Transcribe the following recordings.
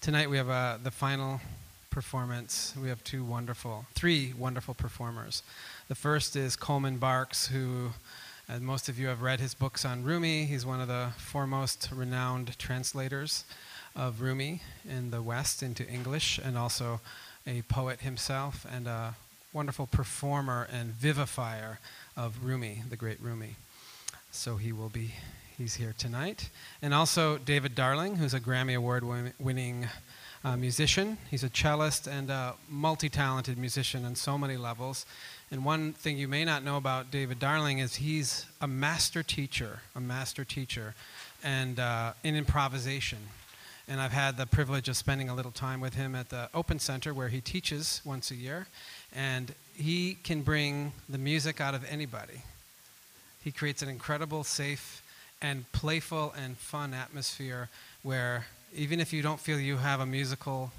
tonight we have uh, the final performance. We have two wonderful, three wonderful performers. The first is Coleman Barks, who, as most of you have read his books on Rumi, he's one of the foremost renowned translators of Rumi in the West into English, and also a poet himself and a wonderful performer and vivifier of Rumi, the great Rumi. So he will be, he's here tonight. And also David Darling, who's a Grammy Award winning uh, musician. He's a cellist and a multi talented musician on so many levels. And one thing you may not know about David Darling is he's a master teacher, a master teacher, and uh, in improvisation. And I've had the privilege of spending a little time with him at the Open Center where he teaches once a year. And he can bring the music out of anybody. He creates an incredible, safe, and playful and fun atmosphere where even if you don't feel you have a musical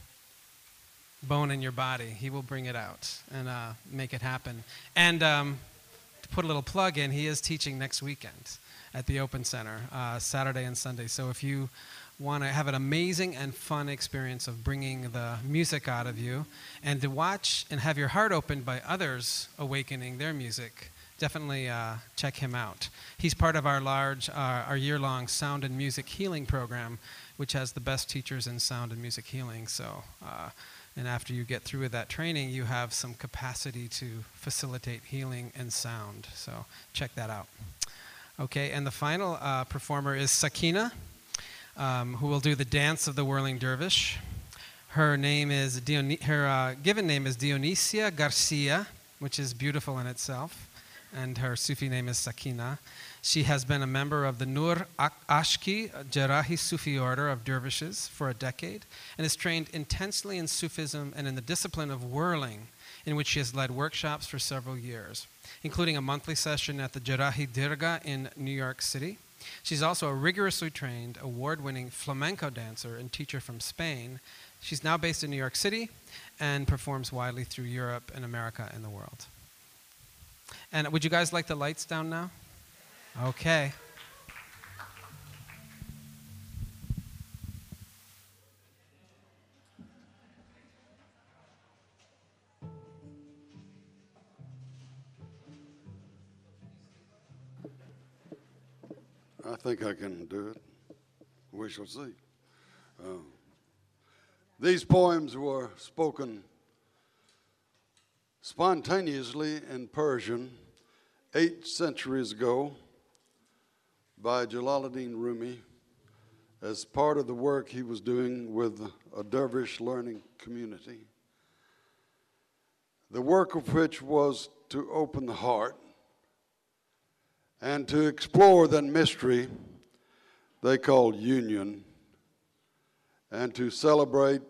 bone in your body, he will bring it out and uh, make it happen. And um, to put a little plug in, he is teaching next weekend at the Open Center, uh, Saturday and Sunday. So if you want to have an amazing and fun experience of bringing the music out of you and to watch and have your heart opened by others awakening their music, definitely uh, check him out. He's part of our large, uh, our year long sound and music healing program, which has the best teachers in sound and music healing. So, uh, and after you get through with that training, you have some capacity to facilitate healing and sound. So, check that out. Okay, and the final uh, performer is Sakina um, who will do the dance of the whirling dervish. Her name is Dion- her uh, given name is Dionysia Garcia, which is beautiful in itself, and her Sufi name is Sakina. She has been a member of the Nur Ashki Jerrahi Sufi order of dervishes for a decade and is trained intensely in Sufism and in the discipline of whirling, in which she has led workshops for several years, including a monthly session at the Jerrahi Dergah in New York City She's also a rigorously trained, award winning flamenco dancer and teacher from Spain. She's now based in New York City and performs widely through Europe and America and the world. And would you guys like the lights down now? Okay. I think I can do it. We shall see. Uh, these poems were spoken spontaneously in Persian eight centuries ago by Jalaluddin Rumi as part of the work he was doing with a dervish learning community. The work of which was to open the heart and to explore that mystery they call union, and to celebrate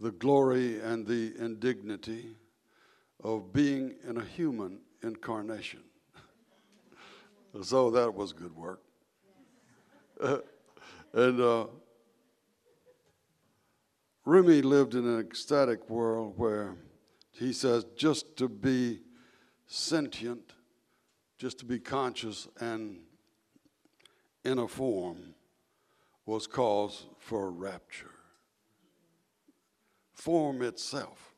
the glory and the indignity of being in a human incarnation. so that was good work. and uh, Rumi lived in an ecstatic world where he says just to be sentient just to be conscious and in a form was cause for rapture. Form itself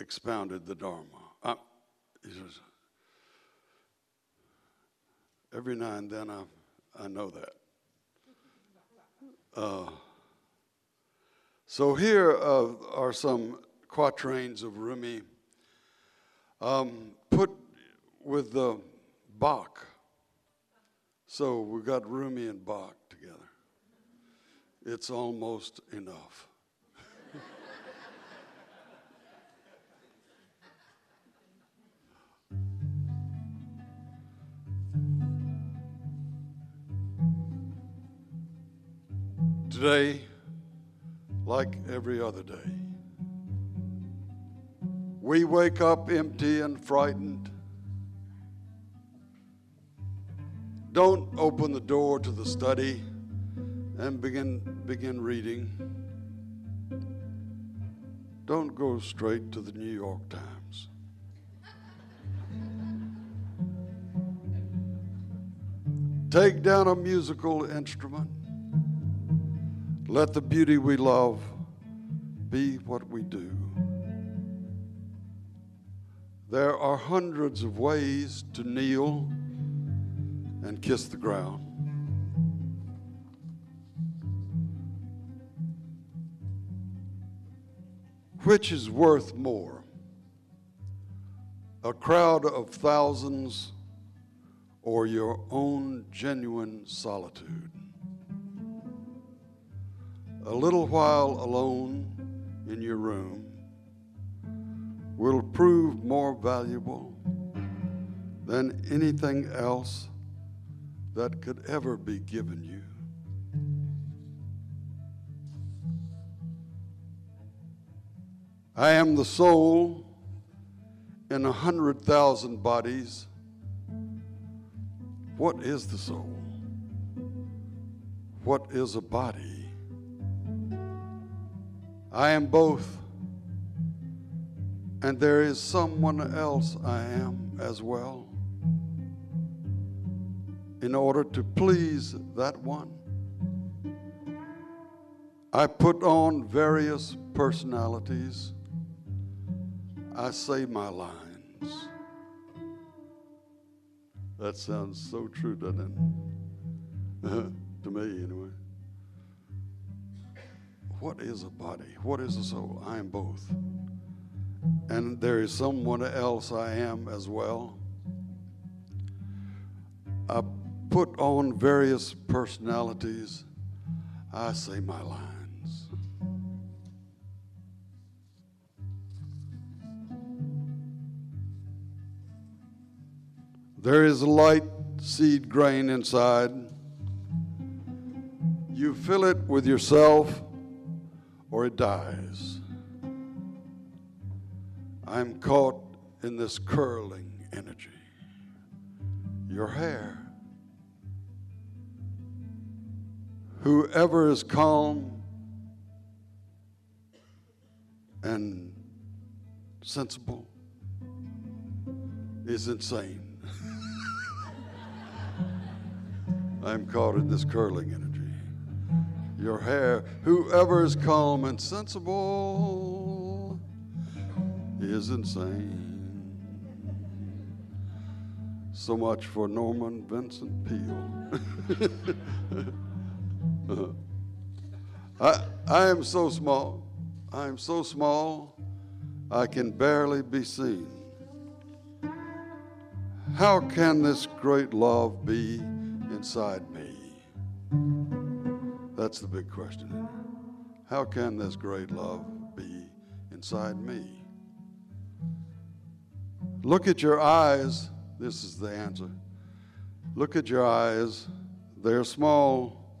expounded the Dharma. I, says, every now and then I, I know that. Uh, so here uh, are some quatrains of Rumi um, put with the Bach. So we got Rumi and Bach together. It's almost enough. Today, like every other day, we wake up empty and frightened. Don't open the door to the study and begin, begin reading. Don't go straight to the New York Times. Take down a musical instrument Let the beauty we love be what we do. There are hundreds of ways to kneel and kiss the ground. Which is worth more? A crowd of thousands or your own genuine solitude? A little while alone in your room will prove more valuable than anything else that could ever be given you. I am the soul in a hundred thousand bodies. What is the soul? What is a body? I am both, and there is someone else I am as well. In order to please that one, I put on various personalities I say my lines. That sounds so true, doesn't it? to me, anyway. What is a body? What is a soul? I am both. And there is someone else I am as well. I put on various personalities. I say my lines. There is light seed grain inside. You fill it with yourself or it dies. I'm caught in this curling energy. Your hair. Whoever is calm and sensible is insane. I'm caught in this curling energy. Your hair, whoever is calm and sensible is insane. So much for Norman Vincent Peale. I, I am so small. I am so small, I can barely be seen. How can this great love be inside me? That's the big question. How can this great love be inside me? Look at your eyes. This is the answer. Look at your eyes. They're small,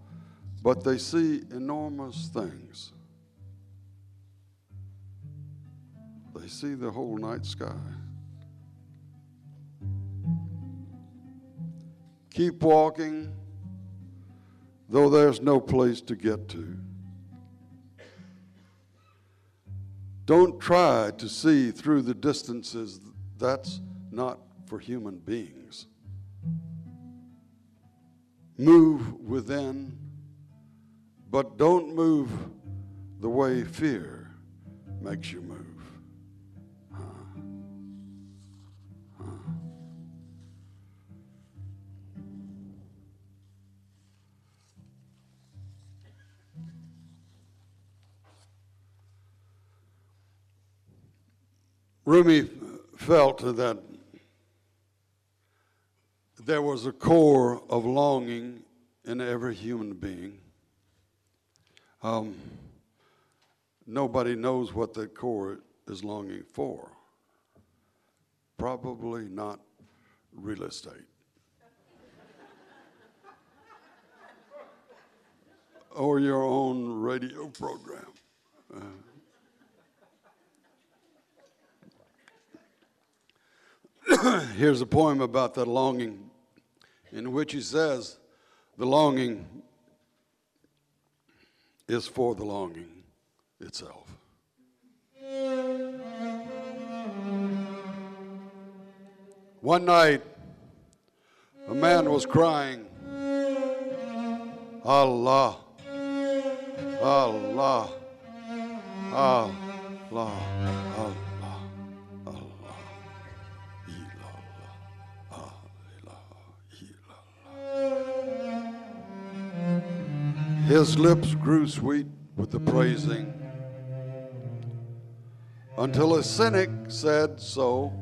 but they see enormous things. They see the whole night sky. Keep walking, though there's no place to get to. Don't try to see through the distances. That's not for human beings. Move within, but don't move the way fear makes you move. Rumi felt that there was a core of longing in every human being. Um, nobody knows what that core is longing for. Probably not real estate. or your own radio program. Uh, Here's a poem about that longing, in which he says, The longing is for the longing itself. One night, a man was crying, Allah, Allah. Allah. Allah. His lips grew sweet with the praising until a cynic said so.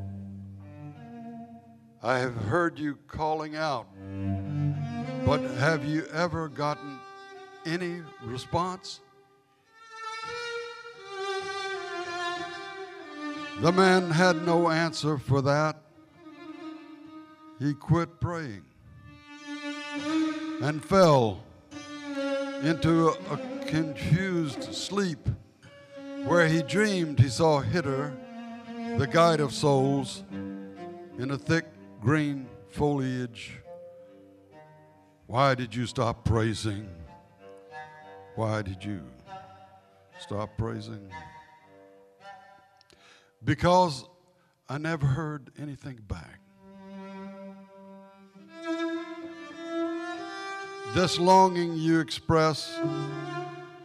I have heard you calling out, but have you ever gotten any response? The man had no answer for that. He quit praying and fell into a confused sleep where he dreamed he saw Khidr, the guide of souls, in a thick green foliage. Why did you stop praising? Why did you stop praising? Because I never heard anything back. This longing you express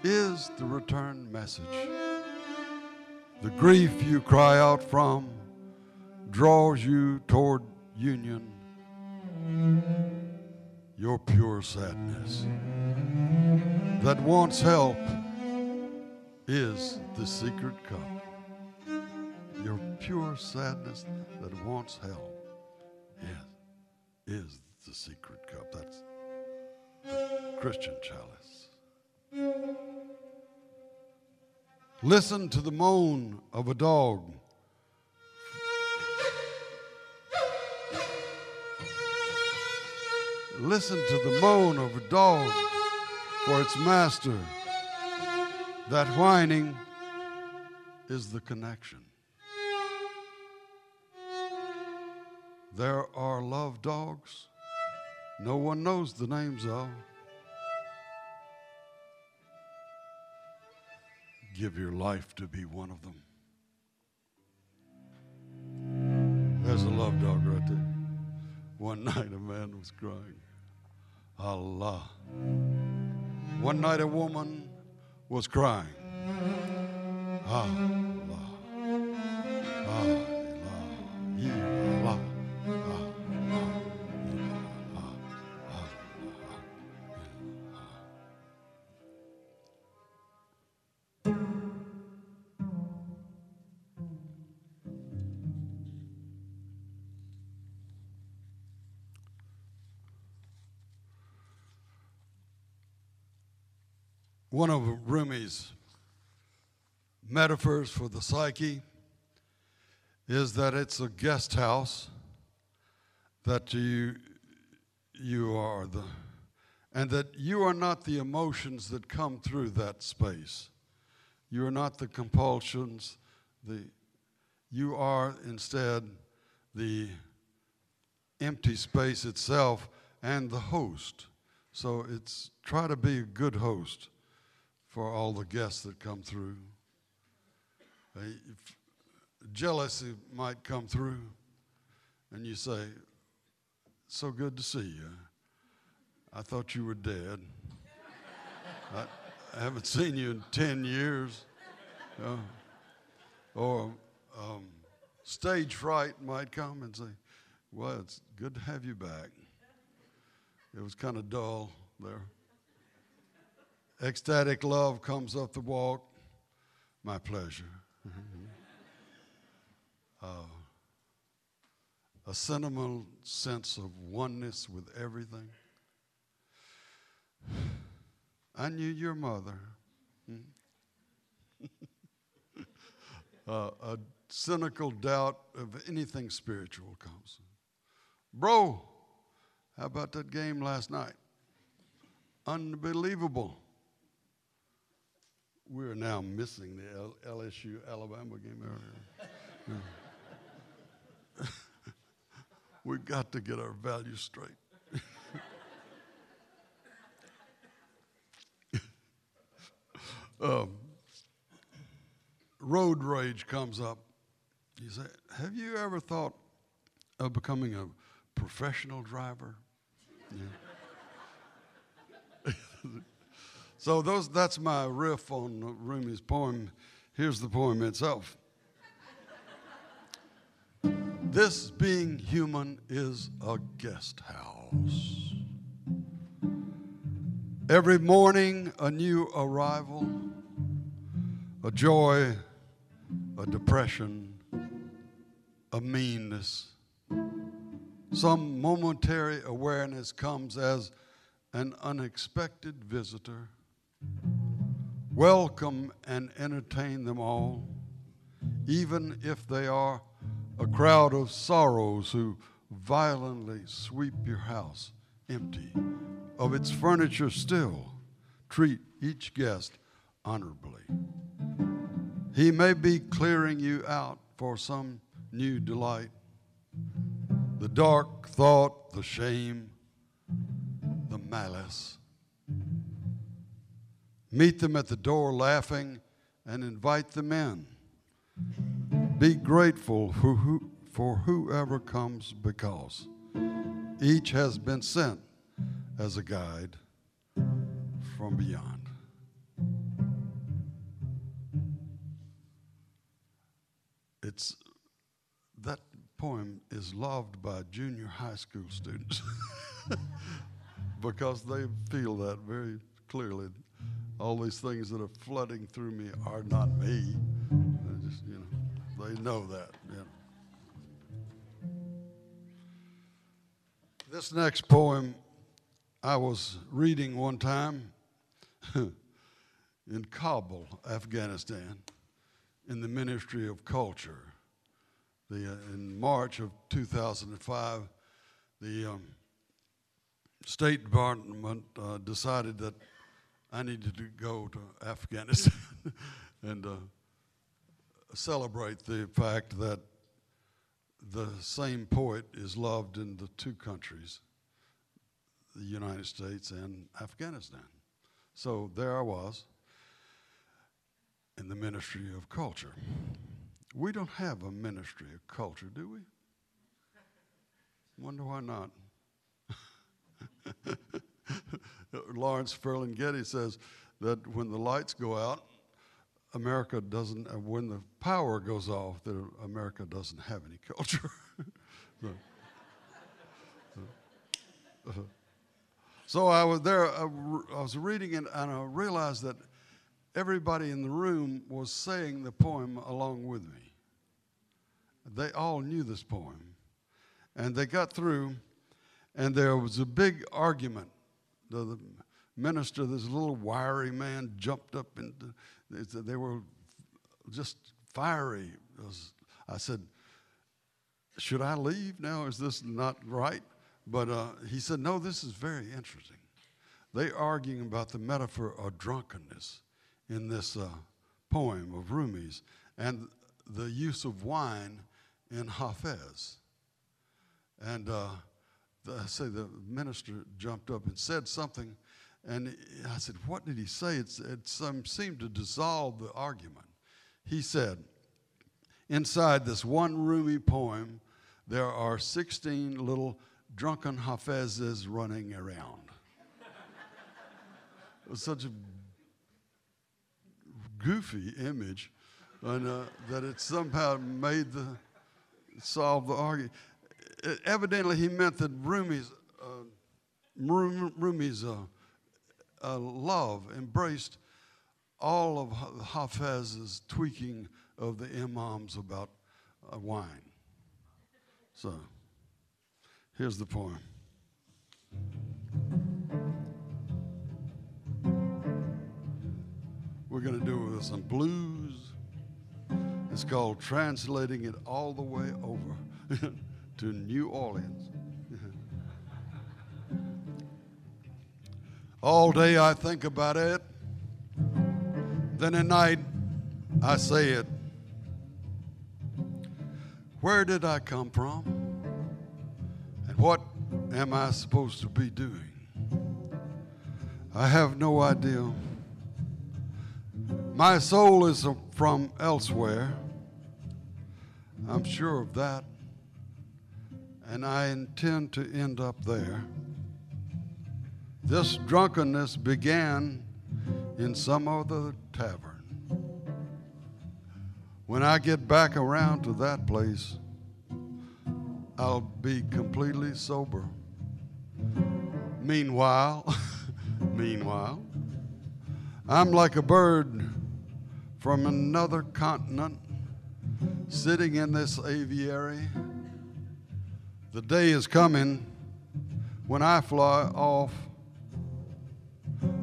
is the return message. The grief you cry out from draws you toward union. Your pure sadness that wants help is the secret cup. Your pure sadness that wants help is, is the secret cup. That's Christian chalice. Listen to the moan of a dog. Listen to the moan of a dog for its master. That whining is the connection. There are love dogs no one knows the names of. Give your life to be one of them. There's a love dog right there. One night a man was crying, Allah. One night a woman was crying, Allah. One of Rumi's metaphors for the psyche is that it's a guest house that you you are the and that you are not the emotions that come through that space. You are not the compulsions, the you are instead the empty space itself and the host. So it's try to be a good host for all the guests that come through. Uh, jealousy might come through, and you say, So good to see you. I thought you were dead. I, I, haven't seen you in 10 years. Uh, or um, stage fright might come and say, Well, it's good to have you back. It was kind of dull there. Ecstatic love comes up the walk. My pleasure. uh, a sentimental sense of oneness with everything. I knew your mother. uh, a cynical doubt of anything spiritual comes. Bro, how about that game last night? Unbelievable we're now missing the LSU Alabama game. We've got to get our values straight. um, road rage comes up. You say, Have you ever thought of becoming a professional driver? Yeah. So those that's my riff on Rumi's poem. Here's the poem itself. this being human is a guest house. Every morning a new arrival, a joy, a depression, a meanness. Some momentary awareness comes as an unexpected visitor. Welcome and entertain them all, even if they are a crowd of sorrows who violently sweep your house empty of its furniture still. Treat each guest honorably. He may be clearing you out for some new delight. The dark thought, the shame, the malice. Meet them at the door laughing and invite them in. Be grateful for, who, for whoever comes because each has been sent as a guide from beyond. It's that poem is loved by junior high school students because they feel that very clearly. All these things that are flooding through me are not me. They just, you know, they know that. You know. This next poem I was reading one time in Kabul, Afghanistan, in the Ministry of Culture. The, uh, in March of 2005, the um, State Department uh, decided that I needed to go to Afghanistan and uh, celebrate the fact that the same poet is loved in the two countries the United States and Afghanistan. So there I was in the Ministry of Culture. We don't have a Ministry of Culture, do we? Wonder why not. Lawrence Ferlinghetti says that when the lights go out, America doesn't, uh, when the power goes off, that America doesn't have any culture. so, uh, uh, so I was there, uh, I was reading it, and I realized that everybody in the room was saying the poem along with me. They all knew this poem. And they got through, and there was a big argument. The, the minister, this little wiry man, jumped up and they were just fiery. Was, I said, Should I leave now? Is this not right? But uh, he said, no, this is very interesting. They arguing about the metaphor of drunkenness in this uh, poem of Rumi's and the use of wine in Hafez. And uh, I say the minister jumped up and said something, and I said, What did he say? It's, it seemed to dissolve the argument. He said, Inside this one Rumi poem, there are 16 little drunken Hafezes running around. it was such a goofy image, and uh, that it somehow made the solve the argument. It, evidently, he meant that Rumi's uh, Rumi's uh, uh, love embraced all of Hafez's tweaking of the imams about uh, wine. So. Here's the poem. We're going to do some blues. It's called Translating It All the Way Over to New Orleans. All day I think about it. Then at night I say it. Where did I come from? And what am I supposed to be doing? I have no idea. My soul is from elsewhere. I'm sure of that. And I intend to end up there. This drunkenness began in some other tavern. When I get back around to that place, I'll be completely sober. Meanwhile, meanwhile, I'm like a bird from another continent sitting in this aviary. The day is coming when I fly off.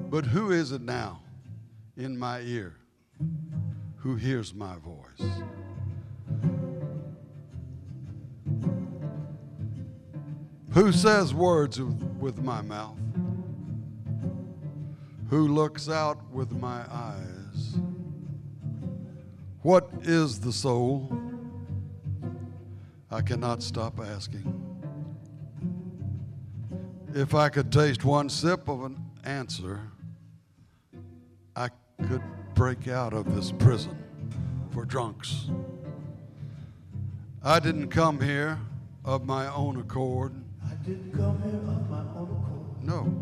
But who is it now in my ear who hears my voice? Who says words with my mouth? Who looks out with my eyes? What is the soul? I cannot stop asking. If I could taste one sip of an answer, I could break out of this prison for drunks. I didn't come here of my own accord. I didn't come here of my own accord. No.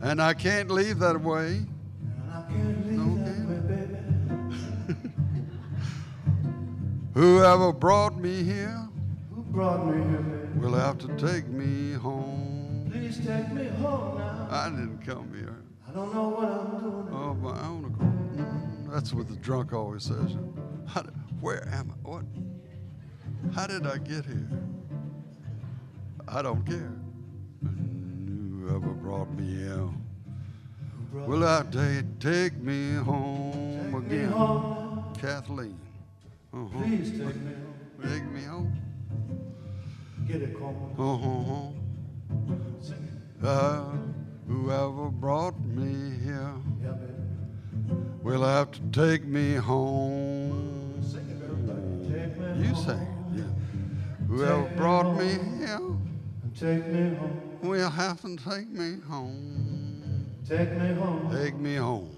And I can't leave that way. And I can't leave No, that way, baby. Whoever brought me here Who brought me here, will have to take me home. Please take me home now. I didn't come here I don't know what I'm doing. of my own accord. Mm, That's what the drunk always says. How did, where am I? What? How did I get here? I don't care. Whoever brought me here brought will I to take me home Take me again. home Kathleen. Uh-huh. Please take me home. Take me home. Get it, Coleman. Uh-huh. Sing. Uh, whoever brought me here will have to take me home. Sing it. Take me You say, yeah. Whoever brought me here Take me home. will have to take me home. Take me home. Take me home.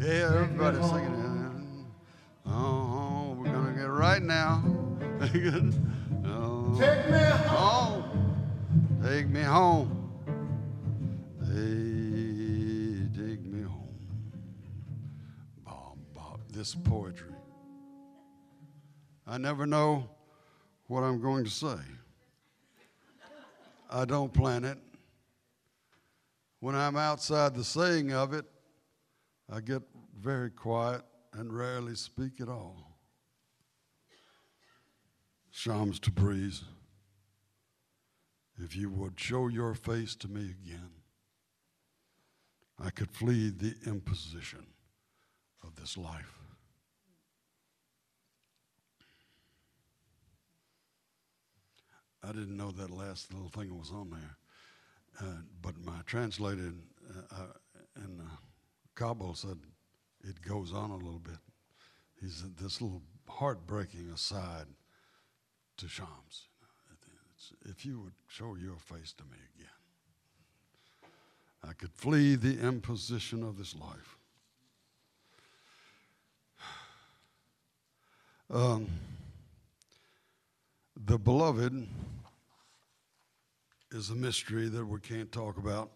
Yeah, everybody singing it. Oh, we're gonna get right now. oh, Take me home. home. Take me home. Poetry. I never know what I'm going to say. I don't plan it. When I'm outside the saying of it, I get very quiet and rarely speak at all. Shams Tabriz, if you would show your face to me again, I could flee the imposition of this life. I didn't know that last little thing was on there, uh, but my translator in, uh, uh, in uh, Kabul said it goes on a little bit. He said this little heartbreaking aside to Shams. If you would show your face to me again, I could flee the imposition of this life. Um, the beloved is a mystery that we can't talk about,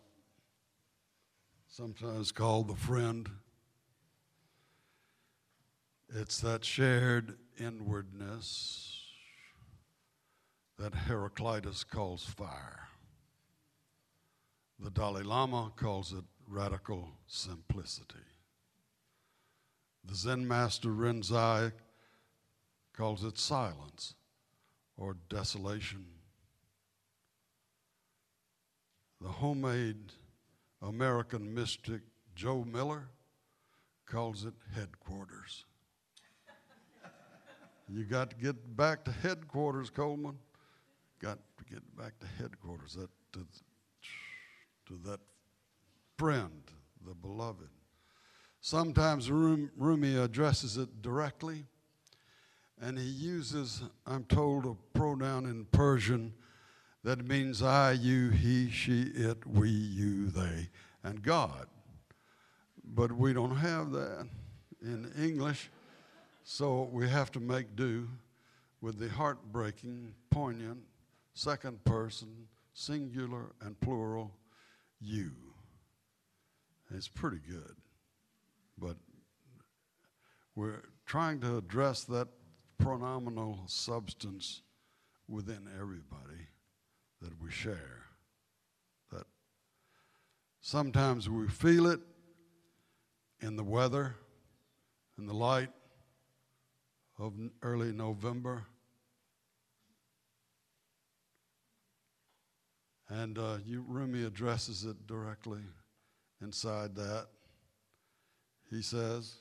sometimes called the friend. It's that shared inwardness that Heraclitus calls fire. The Dalai Lama calls it radical simplicity. The Zen master Rinzai calls it silence or desolation. The homemade American mystic Joe Miller calls it headquarters. you got to get back to headquarters, Coleman. Got to get back to headquarters, that, to, to that friend, the beloved. Sometimes Rumi addresses it directly, and he uses, I'm told, a pronoun in Persian that means I, you, he, she, it, we, you, they, and God. But we don't have that in English, so we have to make do with the heartbreaking, poignant, second person, singular and plural, you. It's pretty good. But we're trying to address that pronominal substance within everybody that we share. That sometimes we feel it in the weather, in the light of early November. And uh, you, Rumi addresses it directly inside that. He says,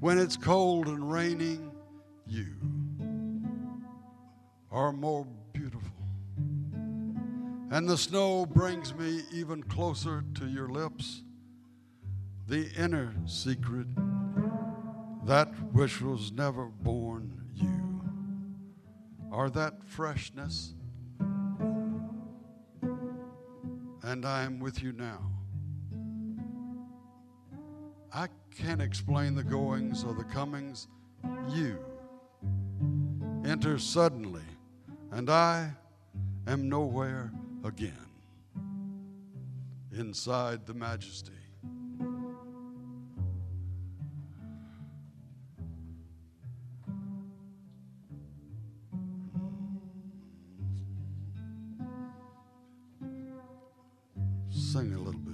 When it's cold and raining, you are more beautiful. And the snow brings me even closer to your lips, the inner secret, that which was never born you, are that freshness. And I am with you now. I can't explain the goings or the comings. You enter suddenly, and I am nowhere again. Inside the majesty. Sing a little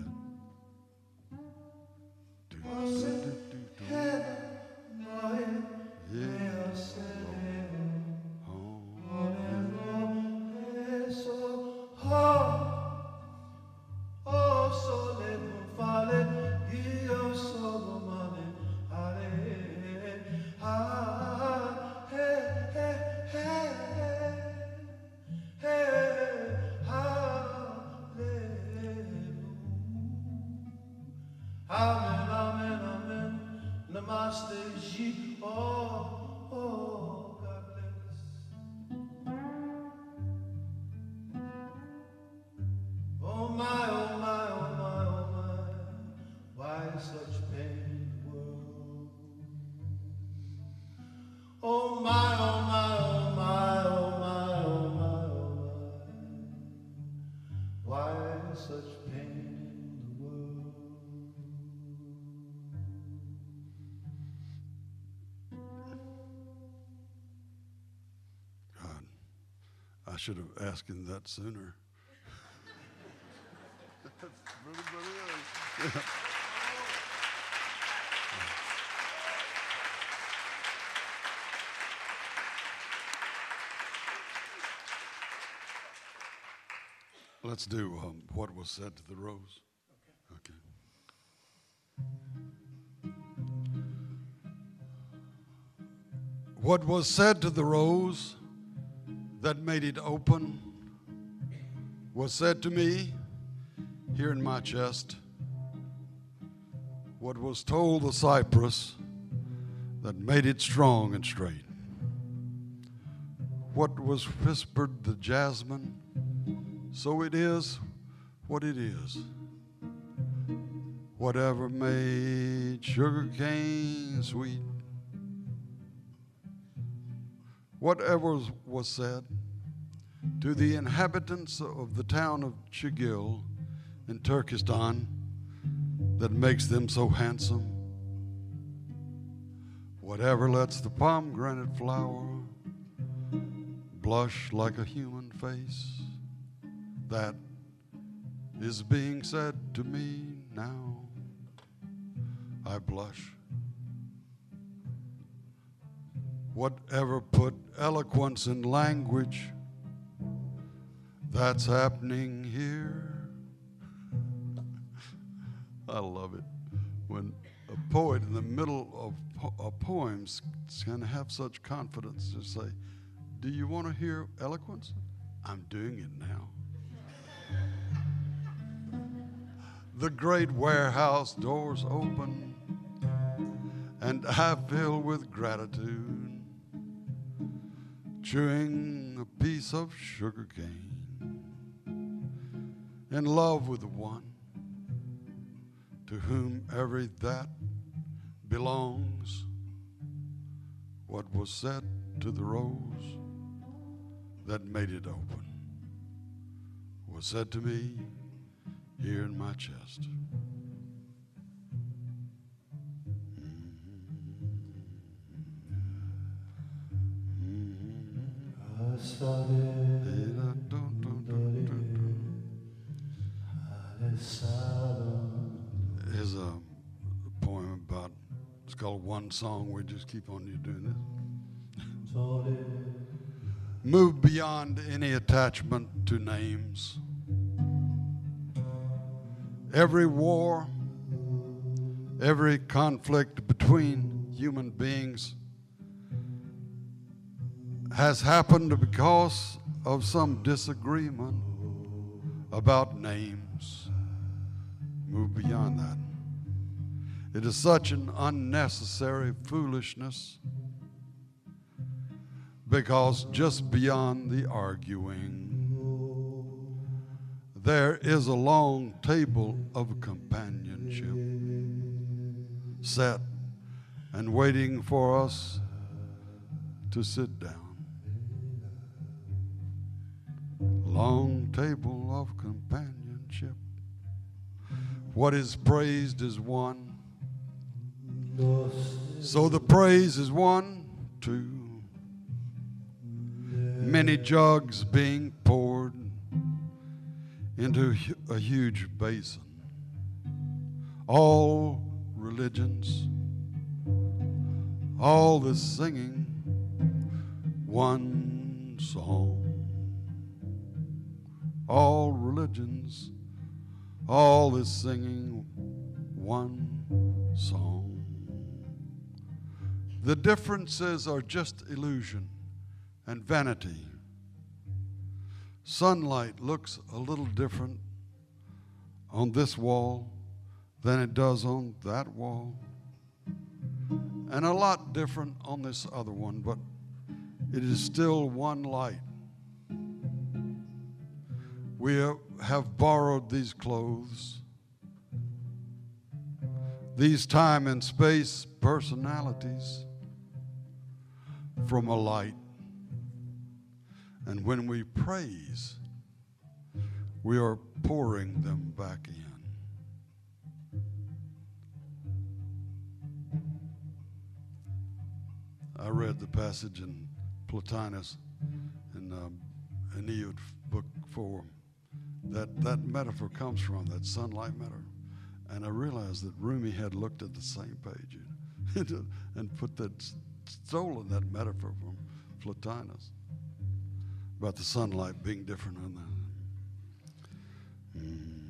should have asked him that sooner. Let's do um, what was said to the rose. Okay. Okay. What was said to the rose that made it open was said to me here in my chest. What was told the cypress that made it strong and straight. What was whispered the jasmine, so it is what it is. Whatever made sugar cane sweet, whatever was said to the inhabitants of the town of Chigil in Turkestan that makes them so handsome, whatever lets the pomegranate flower blush like a human face, that is being said to me now. I blush. Whatever put eloquence in language, that's happening here. I love it when a poet in the middle of po- poems can have such confidence to say, Do you want to hear eloquence? I'm doing it now. the great warehouse doors open, and I fill with gratitude, chewing a piece of sugar cane, in love with the one to whom every that belongs. What was said to the rose that made it open was said to me here in my chest. I started One Song. We just keep on you doing this. Move beyond any attachment to names. Every war, every conflict between human beings has happened because of some disagreement about names. Move beyond that. It is such an unnecessary foolishness because just beyond the arguing, there is a long table of companionship set and waiting for us to sit down. Long table of companionship. What is praised is one. So the praise is one, two. Many jugs being poured into a huge basin. All religions, all the singing, one song. All religions, all the singing, one song. The differences are just illusion and vanity. Sunlight looks a little different on this wall than it does on that wall, and a lot different on this other one, but it is still one light. We have borrowed these clothes, these time and space personalities from a light. And when we praise, we are pouring them back in. I read the passage in Plotinus in um, Ennead book four. That that metaphor comes from that sunlight metaphor, and I realized that Rumi had looked at the same page and put that stolen that metaphor from Plotinus about the sunlight being different on the. Mm.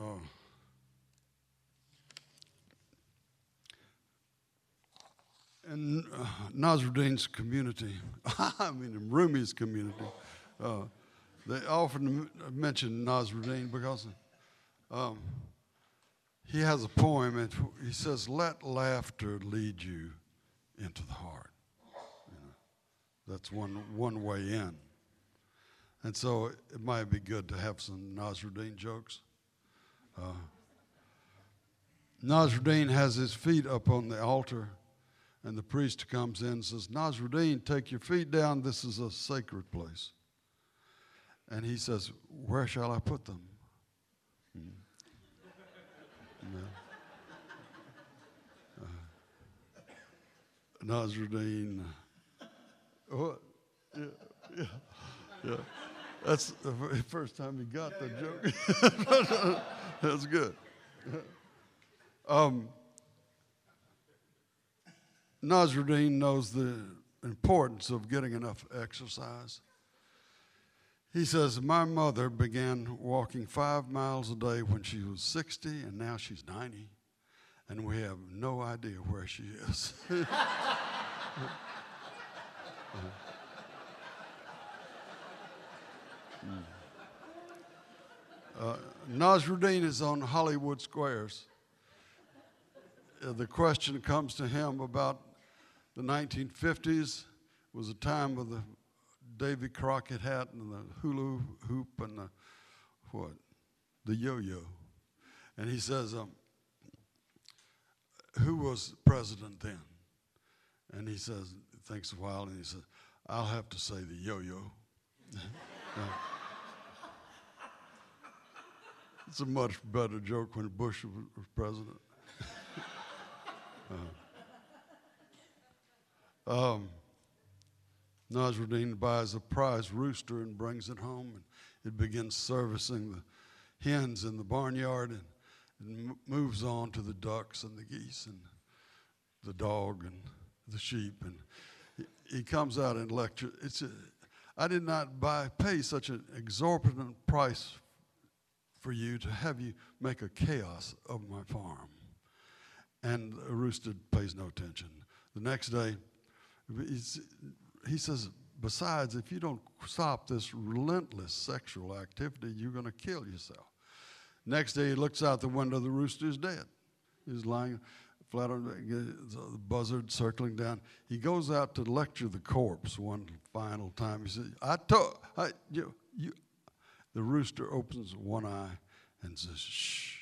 Oh. In uh, Nasruddin's community, I mean in Rumi's community, uh, they often mention Nasruddin because um, he has a poem and he says, Let laughter lead you into the heart. You know, that's one, one way in. And so it might be good to have some Nasruddin jokes. Uh, Nasruddin has his feet up on the altar, and the priest comes in and says, Nasruddin, take your feet down. This is a sacred place. And he says, Where shall I put them? Hmm. Uh, Nasruddin. What? Yeah, yeah, yeah. That's the first time he got the joke. That's good. Um, Nasruddin knows the importance of getting enough exercise. He says, My mother began walking five miles a day when she was 60, and now she's 90, and we have no idea where she is. uh, Nasruddin is on Hollywood Squares. Uh, the question comes to him about the 1950s was a time of the Davy Crockett hat and the hula hoop and the what? The yo-yo. And he says, um, who was president then? And he says, thinks a while, and he says, I'll have to say the yo-yo. It's a much better joke when Bush was was president. uh, um, Nasruddin buys a prize rooster and brings it home, and it begins servicing the hens in the barnyard and, and moves on to the ducks and the geese and the dog and the sheep. And he, he comes out and lectures. It's a, I did not buy pay such an exorbitant price for you to have you make a chaos of my farm. And the rooster pays no attention. The next day, he says, Besides, if you don't stop this relentless sexual activity, you're going to kill yourself. Next day, he looks out the window, the rooster is dead. He's lying flat on the buzzard circling down. He goes out to lecture the corpse one final time. He says, I told, I, you, you, the rooster opens one eye and says, shh.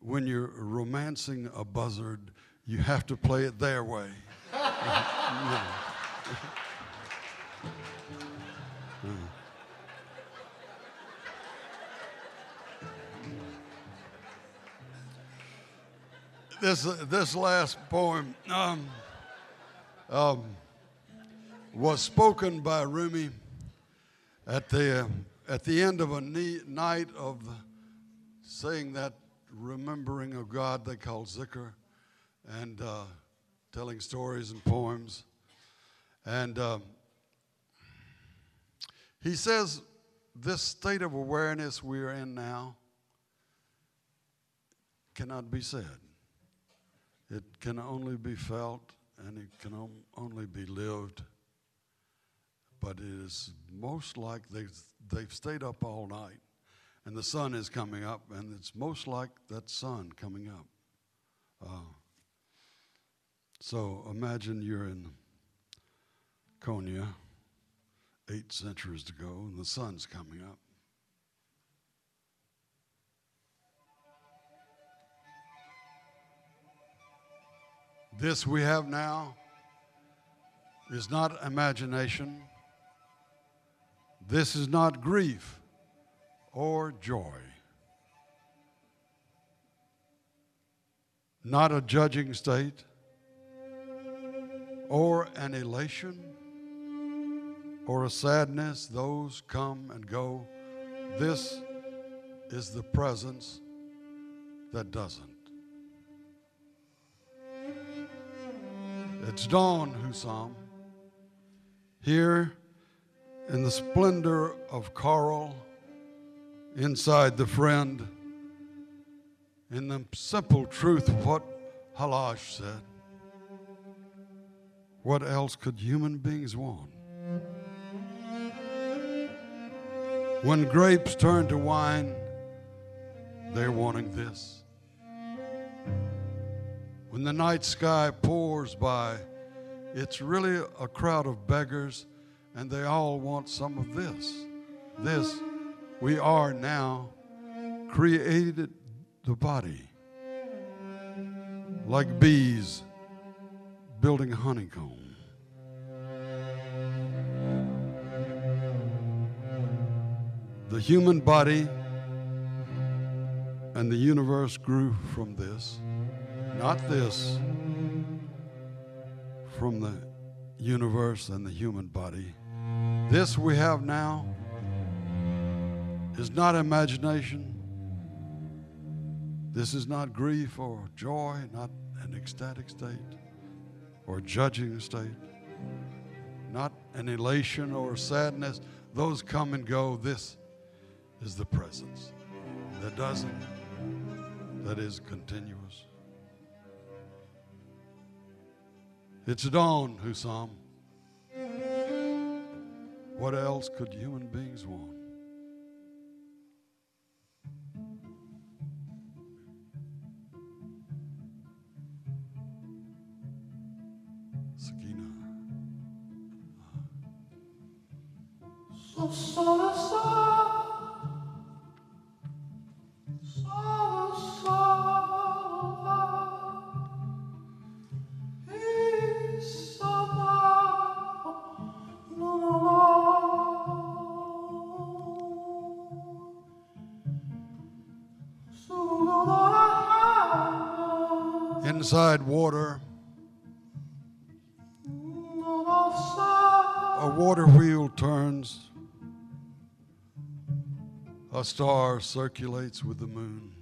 When you're romancing a buzzard, you have to play it their way. Know. this, this last poem um, um, was spoken by Rumi at the, at the end of a night of saying that remembering of God they call zikr and uh, telling stories and poems. And um, he says this state of awareness we are in now cannot be said. It can only be felt and it can only be lived. But it is most like they've, they've stayed up all night and the sun is coming up, and it's most like that sun coming up. Uh, so imagine you're in Konya eight centuries ago, and the sun's coming up. This we have now is not imagination. This is not grief or joy. Not a judging state or an elation or a sadness. Those come and go. This is the presence that doesn't. It's dawn, Husam. Here in the splendor of coral, inside the friend, in the simple truth of what Hallaj said. What else could human beings want? When grapes turn to wine, they're wanting this. When the night sky pours by, it's really a crowd of beggars, and they all want some of this. This, we are now created the body like bees building honeycomb. The human body and the universe grew from this, not this, from the universe and the human body. This we have now is not imagination. This is not grief or joy, not an ecstatic state or judging state, not an elation or sadness. Those come and go. This is the presence that doesn't, that is continuous. It's dawn, Husam. What else could human beings want? Sakina. So sorrow, sorrow, inside water, a water wheel turns, a star circulates with the moon.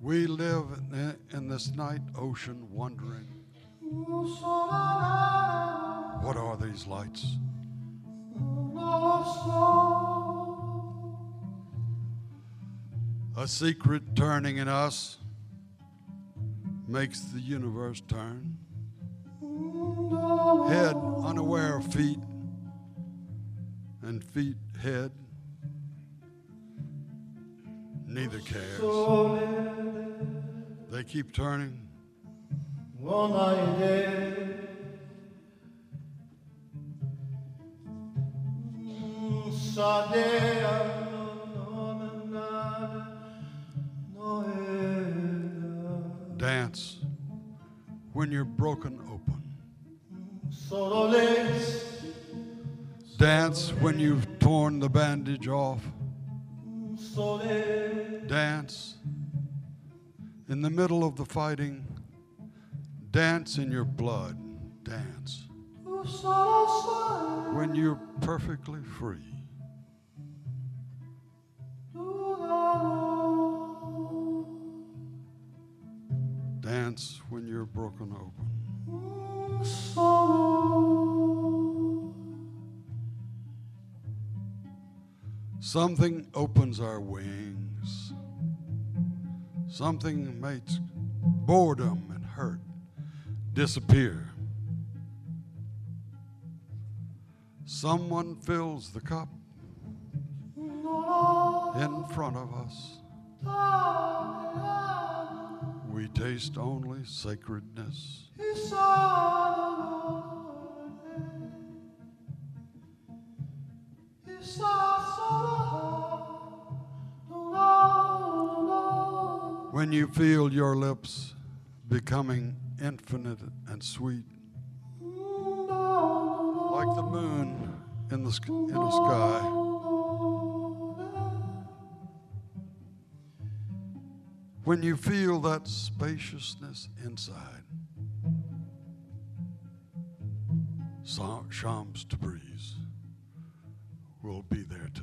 We live in, in this night ocean wondering what are these lights? A secret turning in us makes the universe turn. Head unaware of feet, and feet head. Neither cares. They keep turning. Sadea, when you're broken open. Dance when you've torn the bandage off. Dance in the middle of the fighting. Dance in your blood. Dance when you're perfectly free. Dance when broken open. Something opens our wings. Something makes boredom and hurt disappear. Someone fills the cup in front of us. We taste only sacredness. When you feel your lips becoming infinite and sweet, like the moon in the, in the sky. When you feel that spaciousness inside, Shams Tabriz will be there too.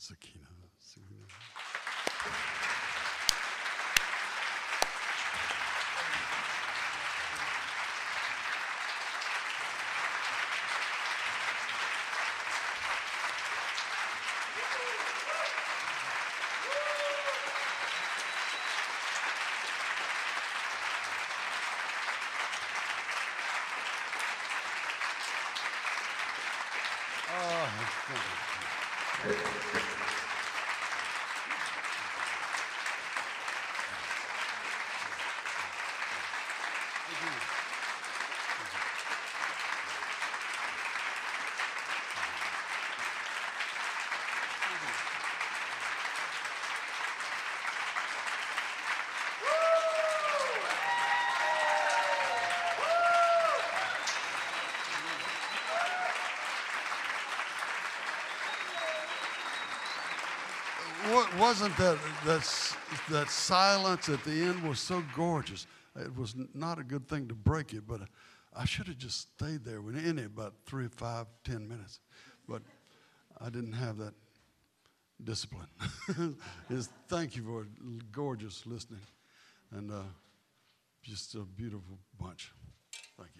Sakina. Sakina. What wasn't that that that silence at the end was so gorgeous? It was not a good thing to break it, but I should have just stayed there with in it about three, five, ten minutes. But I didn't have that discipline. Is thank you for gorgeous listening, and uh, just a beautiful bunch. Thank you.